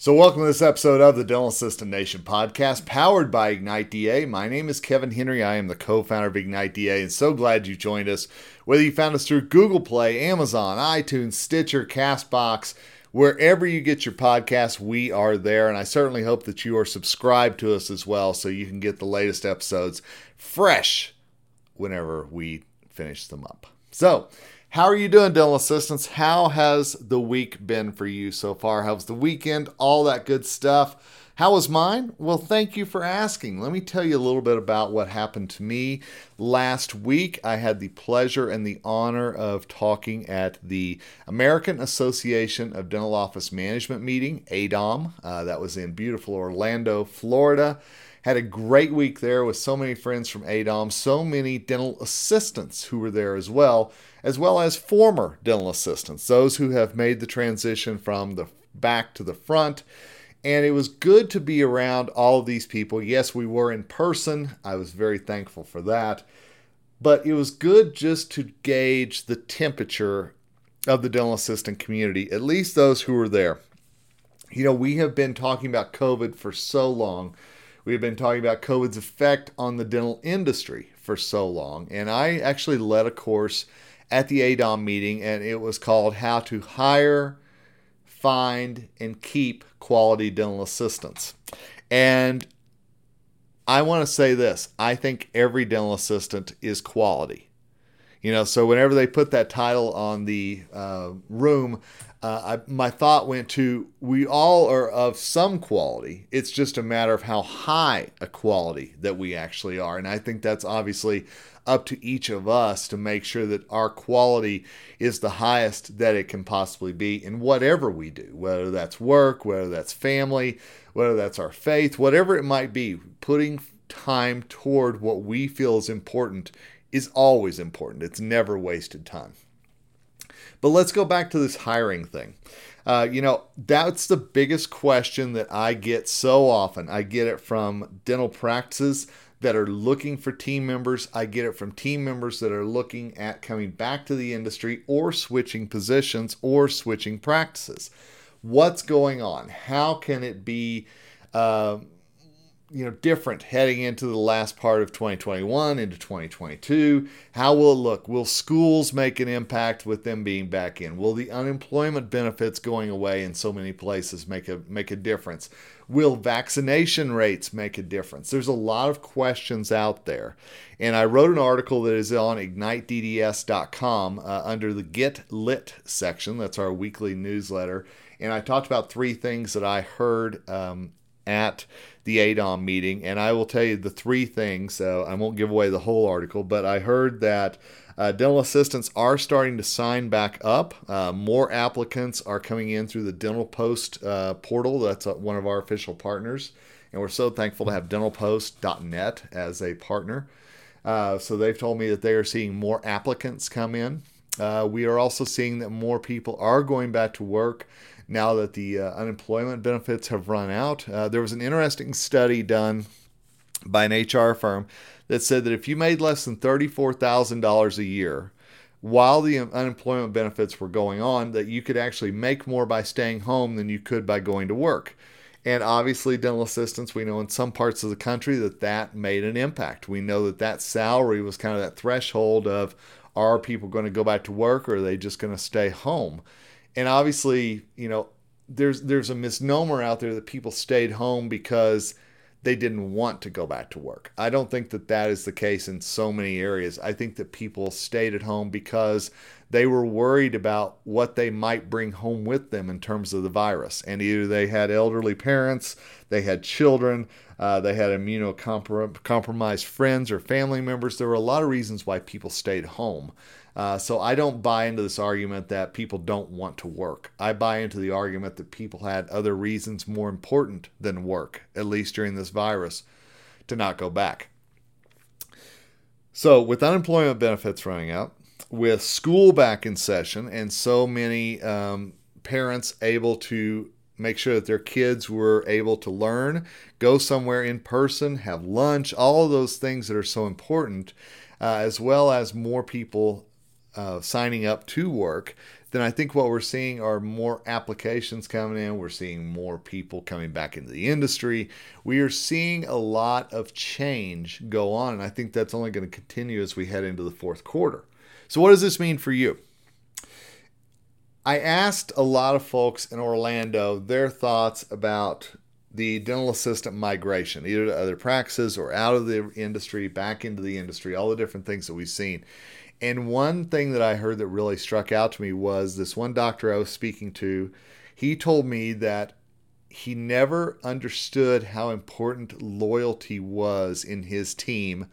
So, welcome to this episode of the Dental Assistant Nation podcast powered by Ignite DA. My name is Kevin Henry. I am the co founder of Ignite DA and so glad you joined us. Whether you found us through Google Play, Amazon, iTunes, Stitcher, Castbox, wherever you get your podcasts, we are there. And I certainly hope that you are subscribed to us as well so you can get the latest episodes fresh whenever we finish them up. So, how are you doing, dental assistants? How has the week been for you so far? How's the weekend? All that good stuff. How was mine? Well, thank you for asking. Let me tell you a little bit about what happened to me last week. I had the pleasure and the honor of talking at the American Association of Dental Office Management meeting, AADOM. Uh, that was in beautiful Orlando, Florida. Had a great week there with so many friends from AADOM, so many dental assistants who were there as well as well as former dental assistants, those who have made the transition from the back to the front. And it was good to be around all of these people. Yes, we were in person. I was very thankful for that. But it was good just to gauge the temperature of the dental assistant community, at least those who were there. You know, we have been talking about COVID for so long. We have been talking about COVID's effect on the dental industry for so long. And I actually led a course at the AADOM meeting, and it was called How to Hire, Find, and Keep Quality Dental Assistants. And I want to say this I think every dental assistant is quality. You know, so whenever they put that title on the uh, room, uh, I, my thought went to we all are of some quality. It's just a matter of how high a quality that we actually are. And I think that's obviously up to each of us to make sure that our quality is the highest that it can possibly be in whatever we do, whether that's work, whether that's family, whether that's our faith, whatever it might be. Putting time toward what we feel is important is always important, it's never wasted time. But let's go back to this hiring thing. Uh, you know, that's the biggest question that I get so often. I get it from dental practices that are looking for team members. I get it from team members that are looking at coming back to the industry or switching positions or switching practices. What's going on? How can it be? Uh, you know different heading into the last part of 2021 into 2022 how will it look? Will schools make an impact with them being back in? Will the unemployment benefits going away in so many places make a make a difference? Will vaccination rates make a difference? There's a lot of questions out there. And i wrote an article that is on ignitedas.com uh, under the get lit section. That's our weekly newsletter. And i talked about three things that i heard um, at the AADOM meeting, and I will tell you the three things. So I won't give away the whole article, but I heard that uh, dental assistants are starting to sign back up. Uh, more applicants are coming in through the Dental Post uh, portal. That's uh, one of our official partners, and we're so thankful to have DentalPost.net as a partner. Uh, so they've told me that they are seeing more applicants come in. we are also seeing that more people are going back to work now that the uh, unemployment benefits have run out. Uh, there was an interesting study done by an HR firm that said that if you made less than $34,000 a year, while the unemployment benefits were going on, that you could actually make more by staying home than you could by going to work. And obviously, dental assistants, we know in some parts of the country that that made an impact. We know that that salary was kind of that threshold of are people going to go back to work or are they just going to stay home? And obviously, you know, there's there's a misnomer out there that people stayed home because they didn't want to go back to work. I don't think that that is the case in so many areas. I think that people stayed at home because they were worried about what they might bring home with them in terms of the virus. And either they had elderly parents, they had children, uh, they had immunocompromised friends or family members. There were a lot of reasons why people stayed home. Uh, so I don't buy into this argument that people don't want to work. I buy into the argument that people had other reasons more important than work, at least during this virus, to not go back. So, with unemployment benefits running out, with school back in session, and so many um, parents able to make sure that their kids were able to learn, go somewhere in person, have lunch, all of those things that are so important, uh, as well as more people uh, signing up to work, then I think what we're seeing are more applications coming in. We're seeing more people coming back into the industry. We are seeing a lot of change go on, and I think that's only going to continue as we head into the fourth quarter. So, what does this mean for you? I asked a lot of folks in Orlando their thoughts about the dental assistant migration, either to other practices or out of the industry, back into the industry, all the different things that we've seen. And one thing that I heard that really struck out to me was this one doctor I was speaking to. He told me that he never understood how important loyalty was in his team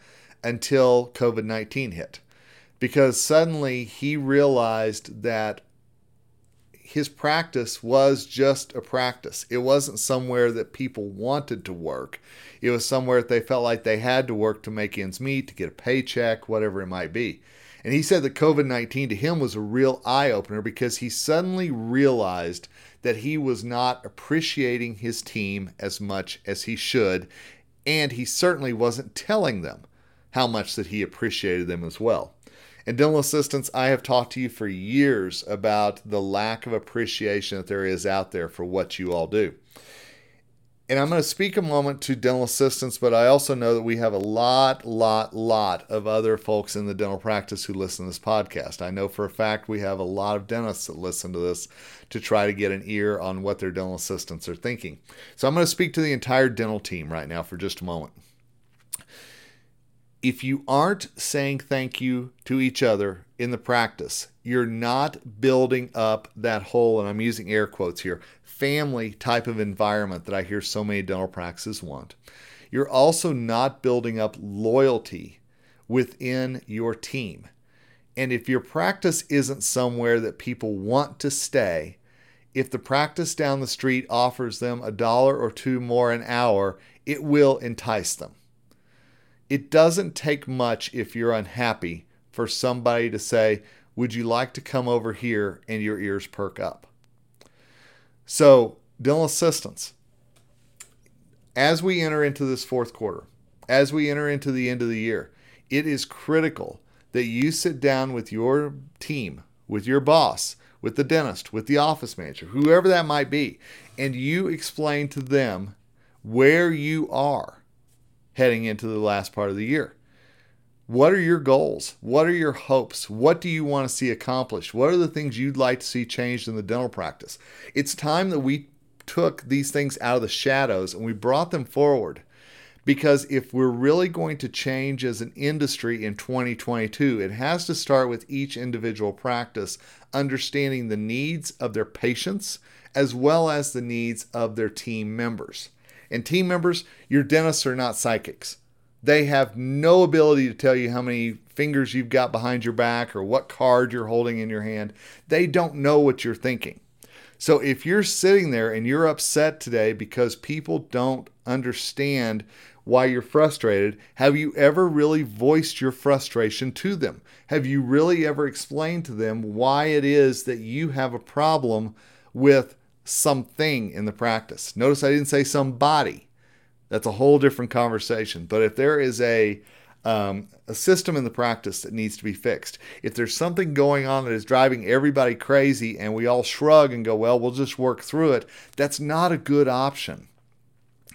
until COVID 19 hit. Because suddenly he realized that his practice was just a practice. It wasn't somewhere that people wanted to work. It was somewhere that they felt like they had to work to make ends meet, to get a paycheck, whatever it might be. And he said that COVID 19 to him was a real eye opener because he suddenly realized that he was not appreciating his team as much as he should. And he certainly wasn't telling them how much that he appreciated them as well. And dental assistants, I have talked to you for years about the lack of appreciation that there is out there for what you all do. And I'm going to speak a moment to dental assistants, but I also know that we have a lot, lot, lot of other folks in the dental practice who listen to this podcast. I know for a fact we have a lot of dentists that listen to this to try to get an ear on what their dental assistants are thinking. So I'm going to speak to the entire dental team right now for just a moment. If you aren't saying thank you to each other in the practice, you're not building up that whole, and I'm using air quotes here, family type of environment that I hear so many dental practices want. You're also not building up loyalty within your team. And if your practice isn't somewhere that people want to stay, if the practice down the street offers them a dollar or two more an hour, it will entice them. It doesn't take much if you're unhappy for somebody to say, Would you like to come over here? and your ears perk up. So, dental assistants, as we enter into this fourth quarter, as we enter into the end of the year, it is critical that you sit down with your team, with your boss, with the dentist, with the office manager, whoever that might be, and you explain to them where you are heading into the last part of the year. What are your goals? What are your hopes? What do you want to see accomplished? What are the things you'd like to see changed in the dental practice? It's time that we took these things out of the shadows and we brought them forward. Because if we're really going to change as an industry in 2022, it has to start with each individual practice understanding the needs of their patients as well as the needs of their team members. And team members, your dentists are not psychics. They have no ability to tell you how many fingers you've got behind your back or what card you're holding in your hand. They don't know what you're thinking. So if you're sitting there and you're upset today because people don't understand why you're frustrated, have you ever really voiced your frustration to them? Have you really ever explained to them why it is that you have a problem with something in the practice? Notice I didn't say somebody. That's a whole different conversation. But if there is a um, a system in the practice that needs to be fixed. If there's something going on that is driving everybody crazy and we all shrug and go, well, we'll just work through it, that's not a good option.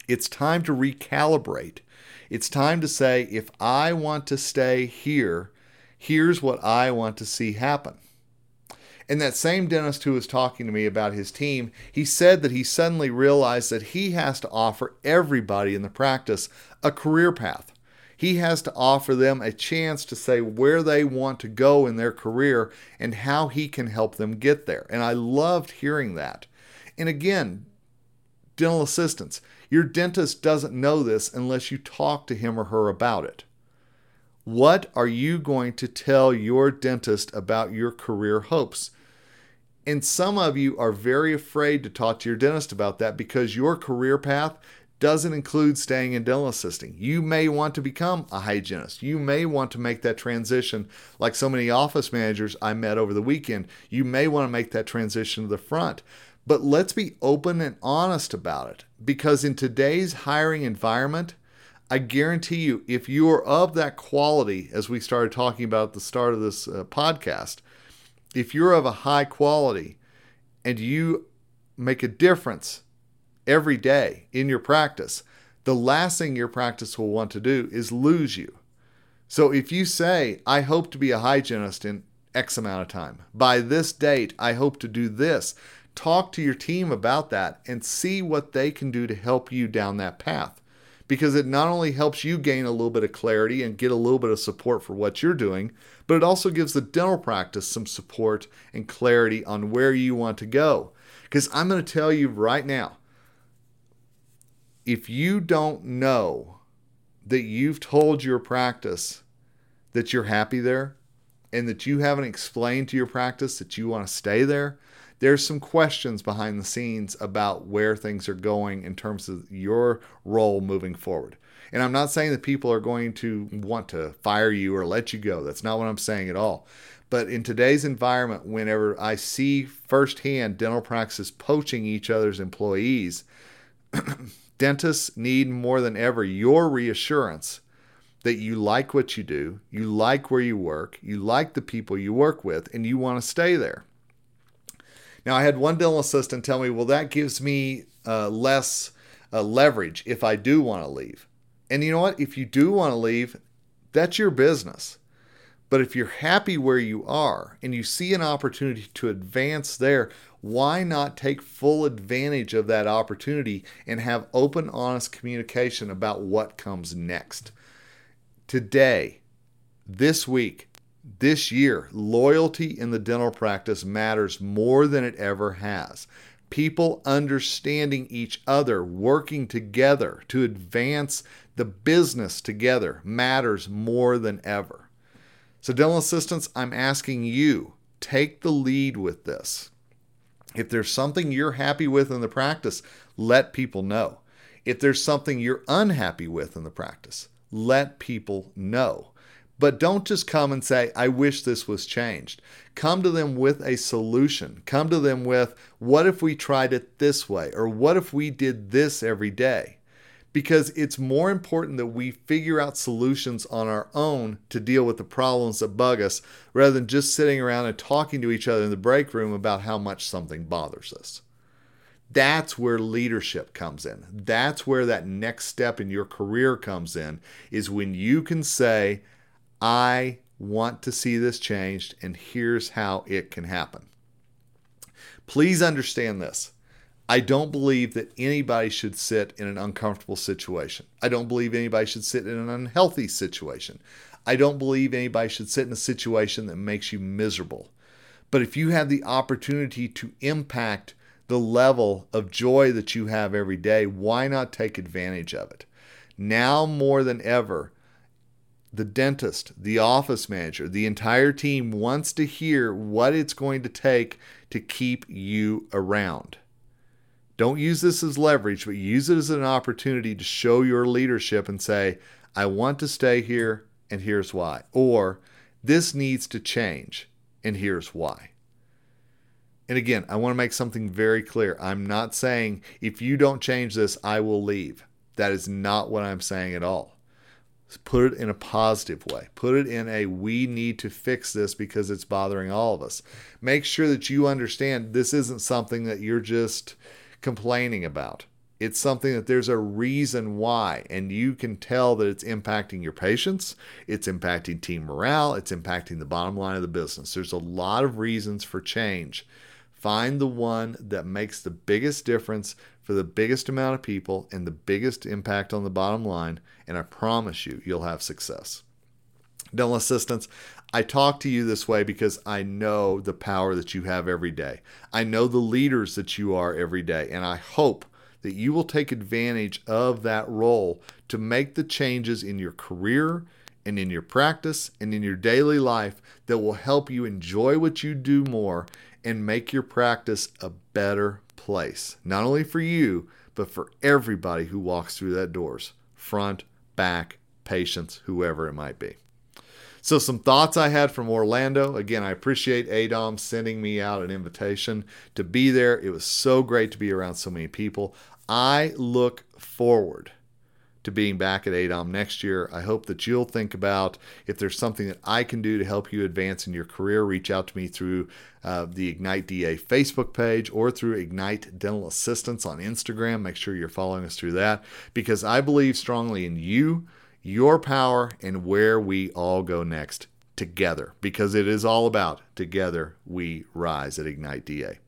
It's time to recalibrate. It's time to say, if I want to stay here, here's what I want to see happen. And that same dentist who was talking to me about his team, he said that he suddenly realized that he has to offer everybody in the practice a career path. He has to offer them a chance to say where they want to go in their career and how he can help them get there. And I loved hearing that. And again, dental assistants, your dentist doesn't know this unless you talk to him or her about it. What are you going to tell your dentist about your career hopes? And some of you are very afraid to talk to your dentist about that because your career path doesn't include staying in dental assisting. You may want to become a hygienist. You may want to make that transition, like so many office managers I met over the weekend. You may want to make that transition to the front. But let's be open and honest about it because in today's hiring environment, I guarantee you, if you are of that quality, as we started talking about at the start of this uh, podcast, if you're of a high quality and you make a difference every day in your practice, the last thing your practice will want to do is lose you. So if you say, I hope to be a hygienist in X amount of time, by this date, I hope to do this, talk to your team about that and see what they can do to help you down that path. Because it not only helps you gain a little bit of clarity and get a little bit of support for what you're doing, but it also gives the dental practice some support and clarity on where you want to go. Because I'm going to tell you right now if you don't know that you've told your practice that you're happy there and that you haven't explained to your practice that you want to stay there, there's some questions behind the scenes about where things are going in terms of your role moving forward. And I'm not saying that people are going to want to fire you or let you go. That's not what I'm saying at all. But in today's environment, whenever I see firsthand dental practices poaching each other's employees, dentists need more than ever your reassurance that you like what you do, you like where you work, you like the people you work with, and you want to stay there. Now, I had one dental assistant tell me, well, that gives me uh, less uh, leverage if I do want to leave. And you know what? If you do want to leave, that's your business. But if you're happy where you are and you see an opportunity to advance there, why not take full advantage of that opportunity and have open, honest communication about what comes next? Today, this week, this year, loyalty in the dental practice matters more than it ever has. People understanding each other, working together to advance the business together matters more than ever. So, dental assistants, I'm asking you take the lead with this. If there's something you're happy with in the practice, let people know. If there's something you're unhappy with in the practice, let people know. But don't just come and say, I wish this was changed. Come to them with a solution. Come to them with, what if we tried it this way? Or what if we did this every day? Because it's more important that we figure out solutions on our own to deal with the problems that bug us rather than just sitting around and talking to each other in the break room about how much something bothers us. That's where leadership comes in. That's where that next step in your career comes in, is when you can say, I want to see this changed, and here's how it can happen. Please understand this. I don't believe that anybody should sit in an uncomfortable situation. I don't believe anybody should sit in an unhealthy situation. I don't believe anybody should sit in a situation that makes you miserable. But if you have the opportunity to impact the level of joy that you have every day, why not take advantage of it? Now more than ever, the dentist, the office manager, the entire team wants to hear what it's going to take to keep you around. Don't use this as leverage, but use it as an opportunity to show your leadership and say, I want to stay here, and here's why. Or, this needs to change, and here's why. And again, I want to make something very clear. I'm not saying if you don't change this, I will leave. That is not what I'm saying at all. Put it in a positive way. Put it in a we need to fix this because it's bothering all of us. Make sure that you understand this isn't something that you're just complaining about. It's something that there's a reason why, and you can tell that it's impacting your patients, it's impacting team morale, it's impacting the bottom line of the business. There's a lot of reasons for change. Find the one that makes the biggest difference for the biggest amount of people and the biggest impact on the bottom line, and I promise you, you'll have success. Dental assistants, I talk to you this way because I know the power that you have every day. I know the leaders that you are every day, and I hope that you will take advantage of that role to make the changes in your career and in your practice and in your daily life that will help you enjoy what you do more and make your practice a better place, not only for you, but for everybody who walks through that doors front, back, patients, whoever it might be. So, some thoughts I had from Orlando. Again, I appreciate AADOM sending me out an invitation to be there. It was so great to be around so many people. I look forward to being back at AADOM next year. I hope that you'll think about if there's something that I can do to help you advance in your career. Reach out to me through uh, the Ignite DA Facebook page or through Ignite Dental Assistants on Instagram. Make sure you're following us through that because I believe strongly in you, your power, and where we all go next together because it is all about together we rise at Ignite DA.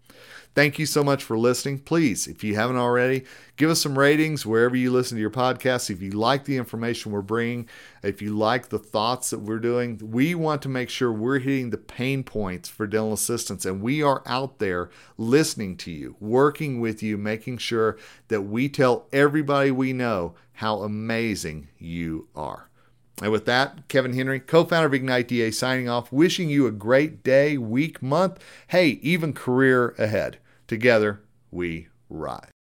Thank you so much for listening. Please, if you haven't already, give us some ratings wherever you listen to your podcasts. If you like the information we're bringing, if you like the thoughts that we're doing, we want to make sure we're hitting the pain points for dental assistants and we are out there listening to you, working with you, making sure that we tell everybody we know how amazing you are. And with that, Kevin Henry, co founder of Ignite DA, signing off, wishing you a great day, week, month, hey, even career ahead. Together, we rise.